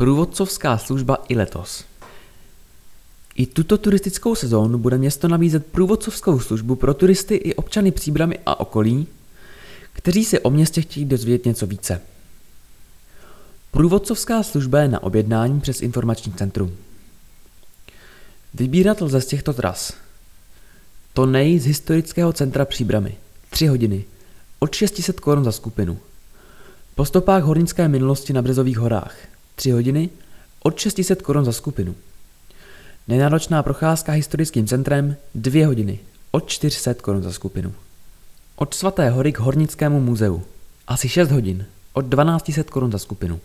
Průvodcovská služba i letos. I tuto turistickou sezónu bude město nabízet průvodcovskou službu pro turisty i občany Příbramy a okolí, kteří se o městě chtějí dozvědět něco více. Průvodcovská služba je na objednání přes informační centrum. Vybírat lze z těchto tras. Tonej z historického centra Příbramy. 3 hodiny. Od 600 korun za skupinu. Po stopách hornické minulosti na Březových horách. 3 hodiny. Od 600 korun za skupinu. Nenáročná procházka historickým centrem 2 hodiny. Od 400 korun za skupinu. Od Svaté hory k Hornickému muzeu. Asi 6 hodin. Od 1200 korun za skupinu.